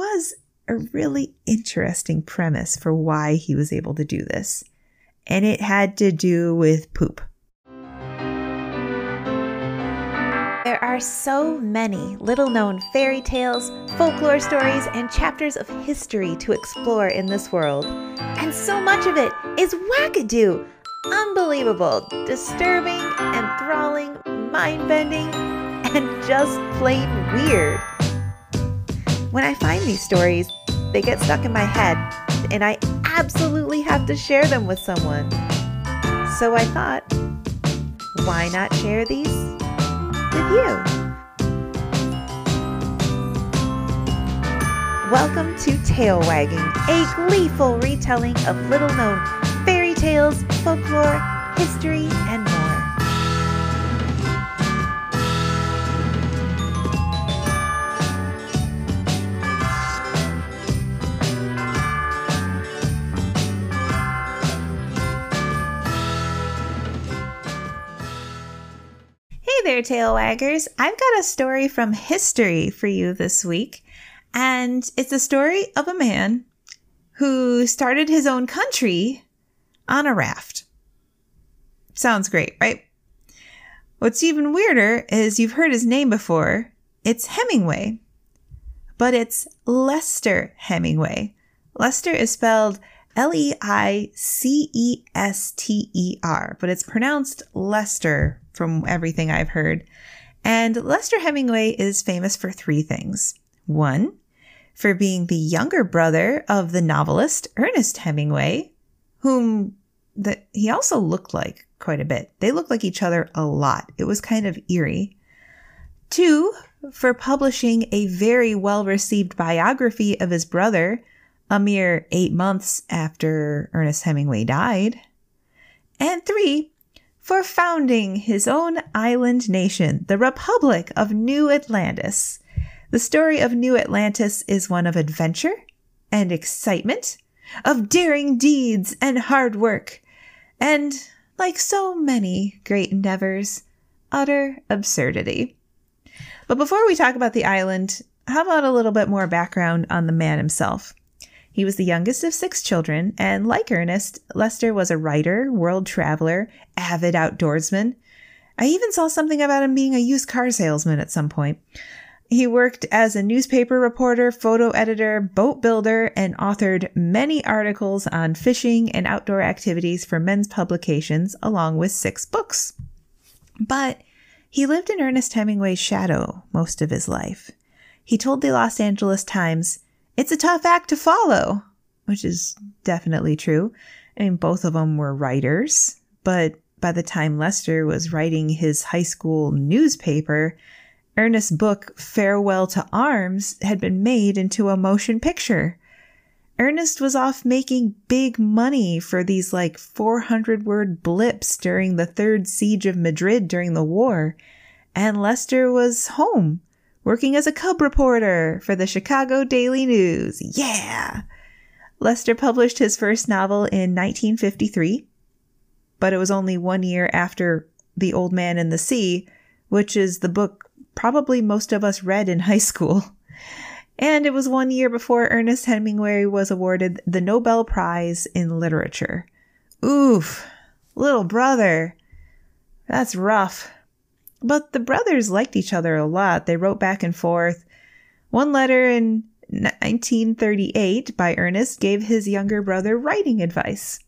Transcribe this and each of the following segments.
was a really interesting premise for why he was able to do this, and it had to do with poop. There are so many little known fairy tales, folklore stories, and chapters of history to explore in this world. And so much of it is wackadoo, unbelievable, disturbing, enthralling, mind bending, and just plain weird. When I find these stories, they get stuck in my head, and I absolutely have to share them with someone. So I thought, why not share these with you? Welcome to Tale Wagging, a gleeful retelling of little known fairy tales, folklore, history, and Hey there, tale waggers. I've got a story from history for you this week. And it's a story of a man who started his own country on a raft. Sounds great, right? What's even weirder is you've heard his name before. It's Hemingway, but it's Lester Hemingway. Lester is spelled L E I C E S T E R, but it's pronounced Lester from everything I've heard. And Lester Hemingway is famous for three things. One, for being the younger brother of the novelist Ernest Hemingway, whom that he also looked like quite a bit. They looked like each other a lot. It was kind of eerie. Two, for publishing a very well received biography of his brother a mere eight months after Ernest Hemingway died. And three, for founding his own island nation, the Republic of New Atlantis. The story of New Atlantis is one of adventure and excitement, of daring deeds and hard work, and, like so many great endeavors, utter absurdity. But before we talk about the island, how about a little bit more background on the man himself? He was the youngest of six children, and like Ernest, Lester was a writer, world traveler, avid outdoorsman. I even saw something about him being a used car salesman at some point. He worked as a newspaper reporter, photo editor, boat builder, and authored many articles on fishing and outdoor activities for men's publications, along with six books. But he lived in Ernest Hemingway's shadow most of his life. He told the Los Angeles Times, it's a tough act to follow, which is definitely true. I mean, both of them were writers, but by the time Lester was writing his high school newspaper, Ernest's book, Farewell to Arms, had been made into a motion picture. Ernest was off making big money for these like 400 word blips during the third siege of Madrid during the war, and Lester was home working as a cub reporter for the Chicago Daily News. Yeah! Lester published his first novel in 1953, but it was only one year after The Old Man and the Sea, which is the book probably most of us read in high school. And it was one year before Ernest Hemingway was awarded the Nobel Prize in Literature. Oof, little brother. That's rough. But the brothers liked each other a lot. They wrote back and forth. One letter in 1938 by Ernest gave his younger brother writing advice.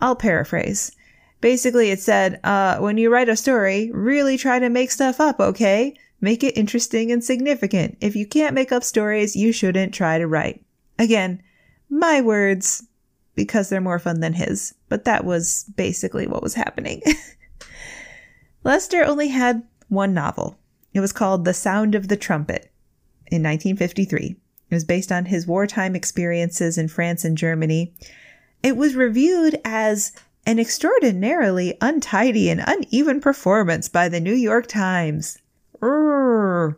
I'll paraphrase. Basically, it said, uh, when you write a story, really try to make stuff up, okay? Make it interesting and significant. If you can't make up stories, you shouldn't try to write. Again, my words, because they're more fun than his, but that was basically what was happening. Lester only had one novel. It was called The Sound of the Trumpet in 1953. It was based on his wartime experiences in France and Germany. It was reviewed as an extraordinarily untidy and uneven performance by the New York Times. Urgh.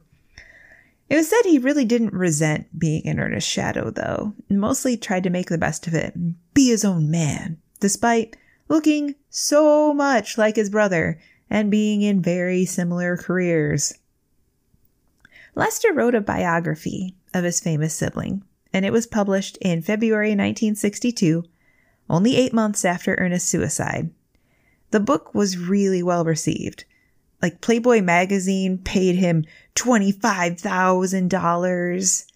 It was said he really didn't resent being in Ernest's shadow, though, and mostly tried to make the best of it and be his own man, despite looking so much like his brother and being in very similar careers. Lester wrote a biography of his famous sibling, and it was published in February 1962, only eight months after Ernest's suicide. The book was really well received. Like Playboy magazine paid him $25,000,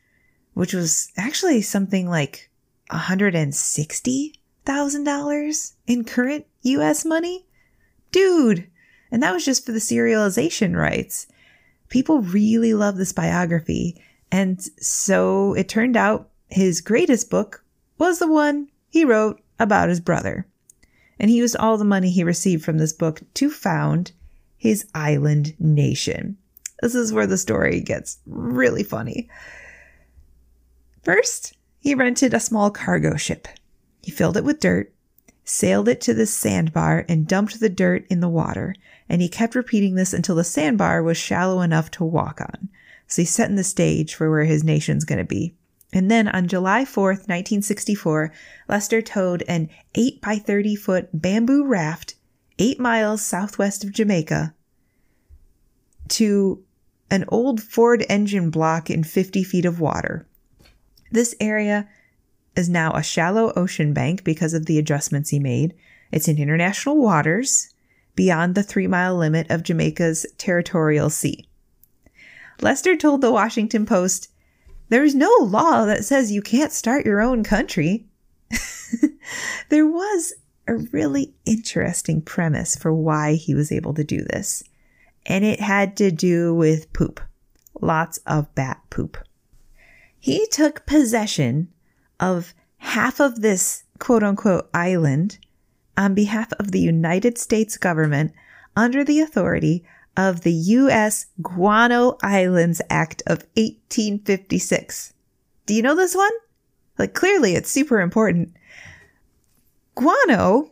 which was actually something like $160,000 in current US money. Dude, and that was just for the serialization rights. People really love this biography. And so it turned out his greatest book was the one he wrote about his brother. And he used all the money he received from this book to found his island nation. This is where the story gets really funny. First, he rented a small cargo ship. He filled it with dirt, sailed it to the sandbar, and dumped the dirt in the water. And he kept repeating this until the sandbar was shallow enough to walk on. So he's setting the stage for where his nation's going to be. And then on July 4th, 1964, Lester towed an 8 by 30 foot bamboo raft 8 miles southwest of Jamaica to an old Ford engine block in 50 feet of water. This area is now a shallow ocean bank because of the adjustments he made. It's in international waters beyond the three mile limit of Jamaica's territorial sea. Lester told the Washington Post, There's no law that says you can't start your own country. there was a really interesting premise for why he was able to do this, and it had to do with poop. Lots of bat poop. He took possession of half of this quote unquote island on behalf of the United States government under the authority of the U.S. Guano Islands Act of 1856. Do you know this one? Like, clearly it's super important. Guano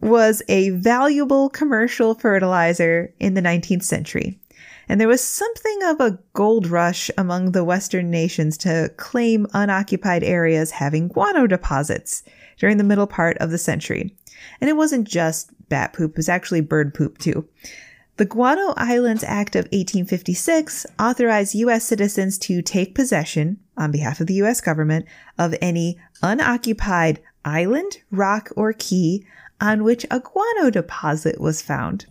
was a valuable commercial fertilizer in the 19th century. And there was something of a gold rush among the Western nations to claim unoccupied areas having guano deposits during the middle part of the century. And it wasn't just bat poop, it was actually bird poop too. The Guano Islands Act of 1856 authorized U.S. citizens to take possession, on behalf of the U.S. government, of any unoccupied island, rock, or key on which a guano deposit was found.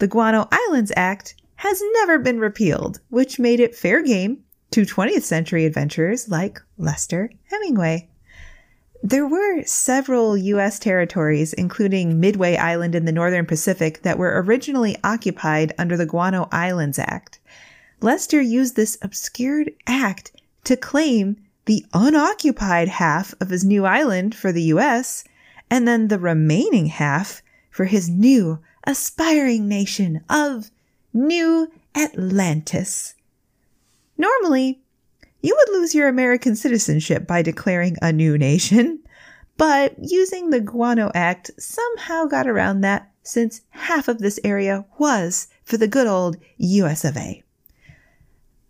The Guano Islands Act has never been repealed, which made it fair game to 20th century adventurers like Lester Hemingway. There were several U.S. territories, including Midway Island in the Northern Pacific, that were originally occupied under the Guano Islands Act. Lester used this obscured act to claim the unoccupied half of his new island for the U.S., and then the remaining half for his new, aspiring nation of New Atlantis. Normally, you would lose your American citizenship by declaring a new nation, but using the Guano Act somehow got around that since half of this area was for the good old US of A.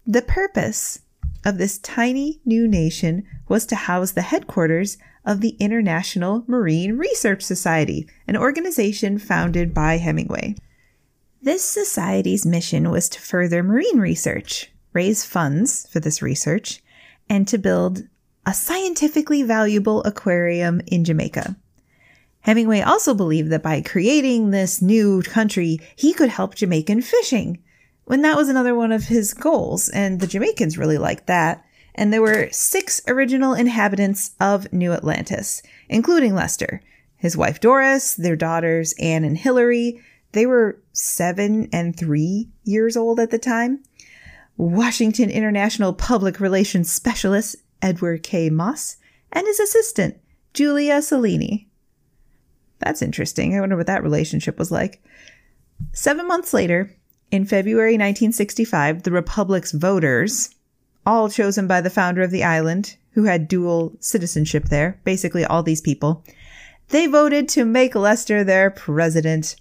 The purpose of this tiny new nation was to house the headquarters of the International Marine Research Society, an organization founded by Hemingway. This society's mission was to further marine research, raise funds for this research, and to build a scientifically valuable aquarium in Jamaica. Hemingway also believed that by creating this new country, he could help Jamaican fishing, when that was another one of his goals, and the Jamaicans really liked that. And there were six original inhabitants of New Atlantis, including Lester, his wife Doris, their daughters Anne and Hilary. They were seven and three years old at the time. Washington International Public Relations Specialist Edward K. Moss, and his assistant, Julia Cellini. That's interesting. I wonder what that relationship was like. Seven months later, in February 1965, the Republic's voters, all chosen by the founder of the island, who had dual citizenship there, basically all these people, they voted to make Lester their president.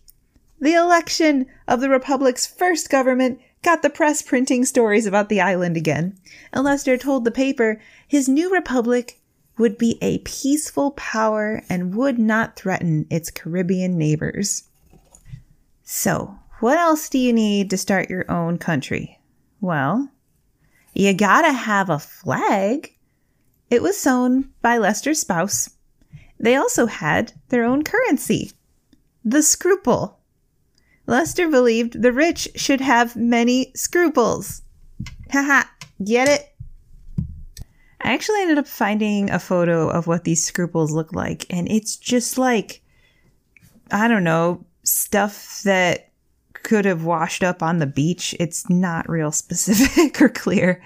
The election of the Republic's first government got the press printing stories about the island again, and Lester told the paper his new republic would be a peaceful power and would not threaten its Caribbean neighbors. So, what else do you need to start your own country? Well, You gotta have a flag. It was sewn by Lester's spouse. They also had their own currency, the scruple. Lester believed the rich should have many scruples. Haha, get it? I actually ended up finding a photo of what these scruples look like, and it's just like, I don't know, stuff that could have washed up on the beach. It's not real specific or clear.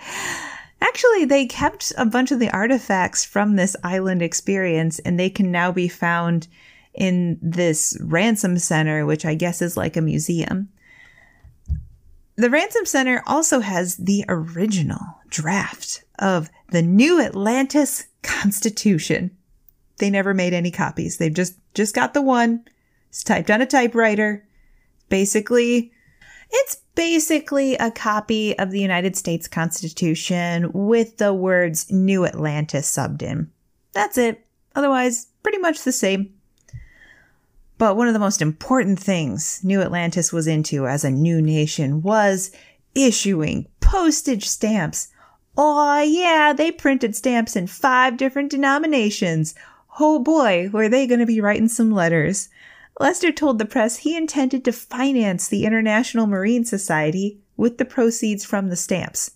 Actually, they kept a bunch of the artifacts from this island experience, and they can now be found in this ransom center, which I guess is like a museum. The Ransom Center also has the original draft of the New Atlantis Constitution. They never made any copies. They've just just got the one. It's typed on a typewriter. Basically, it's basically a copy of the United States Constitution with the words New Atlantis subbed in. That's it. Otherwise, pretty much the same. But one of the most important things New Atlantis was into as a new nation was issuing postage stamps. Oh, yeah, they printed stamps in five different denominations. Oh boy, were they going to be writing some letters. Lester told the press he intended to finance the International Marine Society with the proceeds from the stamps.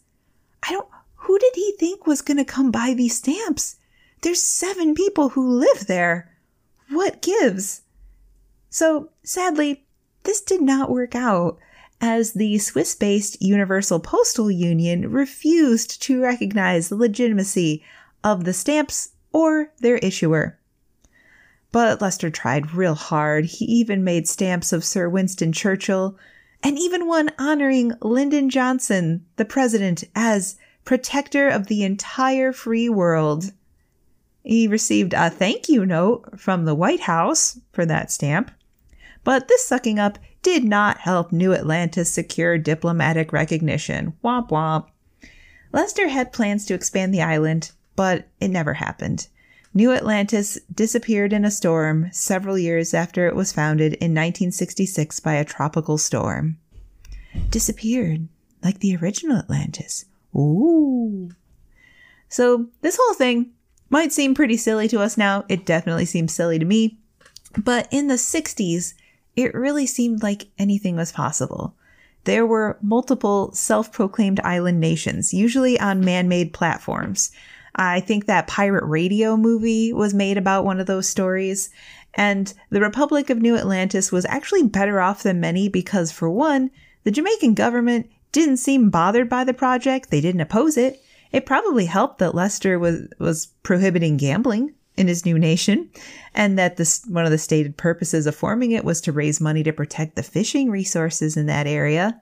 I don't, who did he think was going to come buy these stamps? There's seven people who live there. What gives? So, sadly, this did not work out as the Swiss based Universal Postal Union refused to recognize the legitimacy of the stamps or their issuer. But Lester tried real hard. He even made stamps of Sir Winston Churchill and even one honoring Lyndon Johnson, the president, as protector of the entire free world. He received a thank you note from the White House for that stamp. But this sucking up did not help New Atlantis secure diplomatic recognition. Womp womp. Lester had plans to expand the island, but it never happened. New Atlantis disappeared in a storm several years after it was founded in 1966 by a tropical storm. Disappeared, like the original Atlantis. Ooh. So, this whole thing might seem pretty silly to us now. It definitely seems silly to me. But in the 60s, it really seemed like anything was possible. There were multiple self proclaimed island nations, usually on man made platforms. I think that pirate radio movie was made about one of those stories. And the Republic of New Atlantis was actually better off than many because, for one, the Jamaican government didn't seem bothered by the project. They didn't oppose it. It probably helped that Lester was, was prohibiting gambling in his new nation, and that this one of the stated purposes of forming it was to raise money to protect the fishing resources in that area.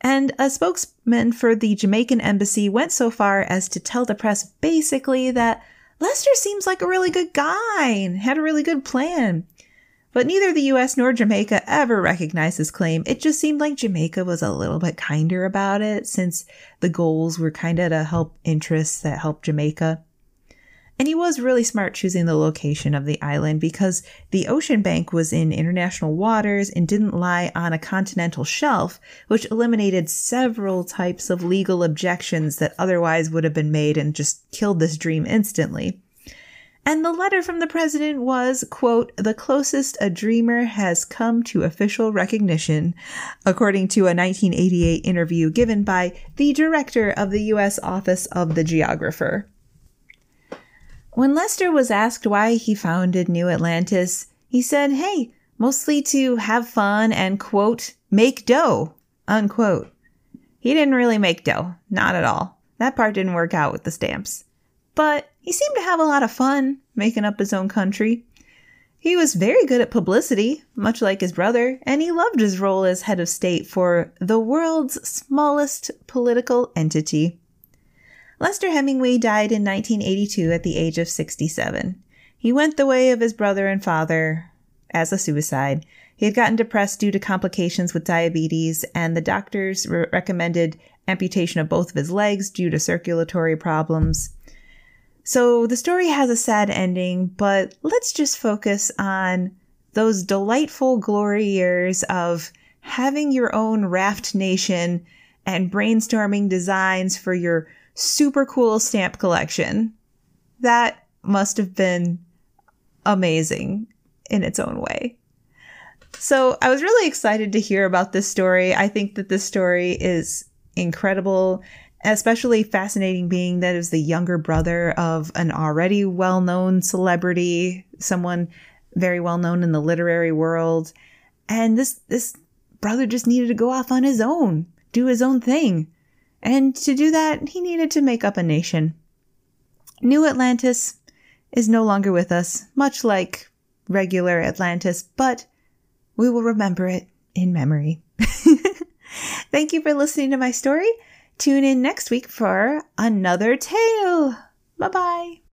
And a spokesman for the Jamaican embassy went so far as to tell the press basically that Lester seems like a really good guy and had a really good plan. But neither the US nor Jamaica ever recognized his claim. It just seemed like Jamaica was a little bit kinder about it since the goals were kind of to help interests that help Jamaica. And he was really smart choosing the location of the island because the ocean bank was in international waters and didn't lie on a continental shelf, which eliminated several types of legal objections that otherwise would have been made and just killed this dream instantly. And the letter from the president was, quote, the closest a dreamer has come to official recognition, according to a 1988 interview given by the director of the U.S. Office of the Geographer. When Lester was asked why he founded New Atlantis, he said, hey, mostly to have fun and, quote, make dough, unquote. He didn't really make dough, not at all. That part didn't work out with the stamps. But he seemed to have a lot of fun making up his own country. He was very good at publicity, much like his brother, and he loved his role as head of state for the world's smallest political entity. Lester Hemingway died in 1982 at the age of 67. He went the way of his brother and father as a suicide. He had gotten depressed due to complications with diabetes, and the doctors re- recommended amputation of both of his legs due to circulatory problems. So the story has a sad ending, but let's just focus on those delightful glory years of having your own raft nation and brainstorming designs for your super cool stamp collection. That must have been amazing in its own way. So I was really excited to hear about this story. I think that this story is incredible, especially fascinating being that it was the younger brother of an already well known celebrity, someone very well known in the literary world. And this, this brother just needed to go off on his own, do his own thing. And to do that, he needed to make up a nation. New Atlantis is no longer with us, much like regular Atlantis, but we will remember it in memory. Thank you for listening to my story. Tune in next week for another tale. Bye bye.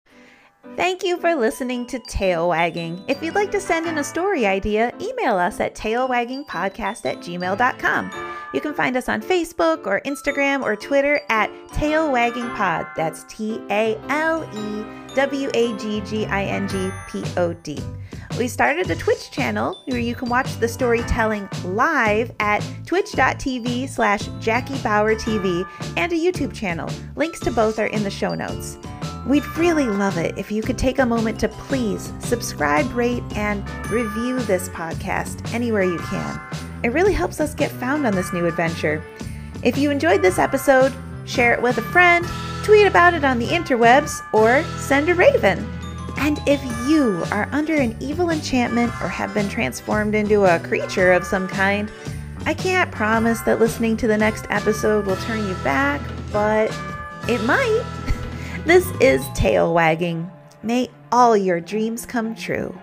Thank you for listening to Tale Wagging. If you'd like to send in a story idea, email us at talewaggingpodcast at gmail.com. You can find us on Facebook or Instagram or Twitter at Tale Wagging Pod. That's T A L E W A G G I N G P O D. We started a Twitch channel where you can watch the storytelling live at twitch.tv slash Jackie Bauer TV and a YouTube channel. Links to both are in the show notes. We'd really love it if you could take a moment to please subscribe, rate, and review this podcast anywhere you can. It really helps us get found on this new adventure. If you enjoyed this episode, share it with a friend, tweet about it on the interwebs, or send a raven. And if you are under an evil enchantment or have been transformed into a creature of some kind, I can't promise that listening to the next episode will turn you back, but it might. this is Tale Wagging. May all your dreams come true.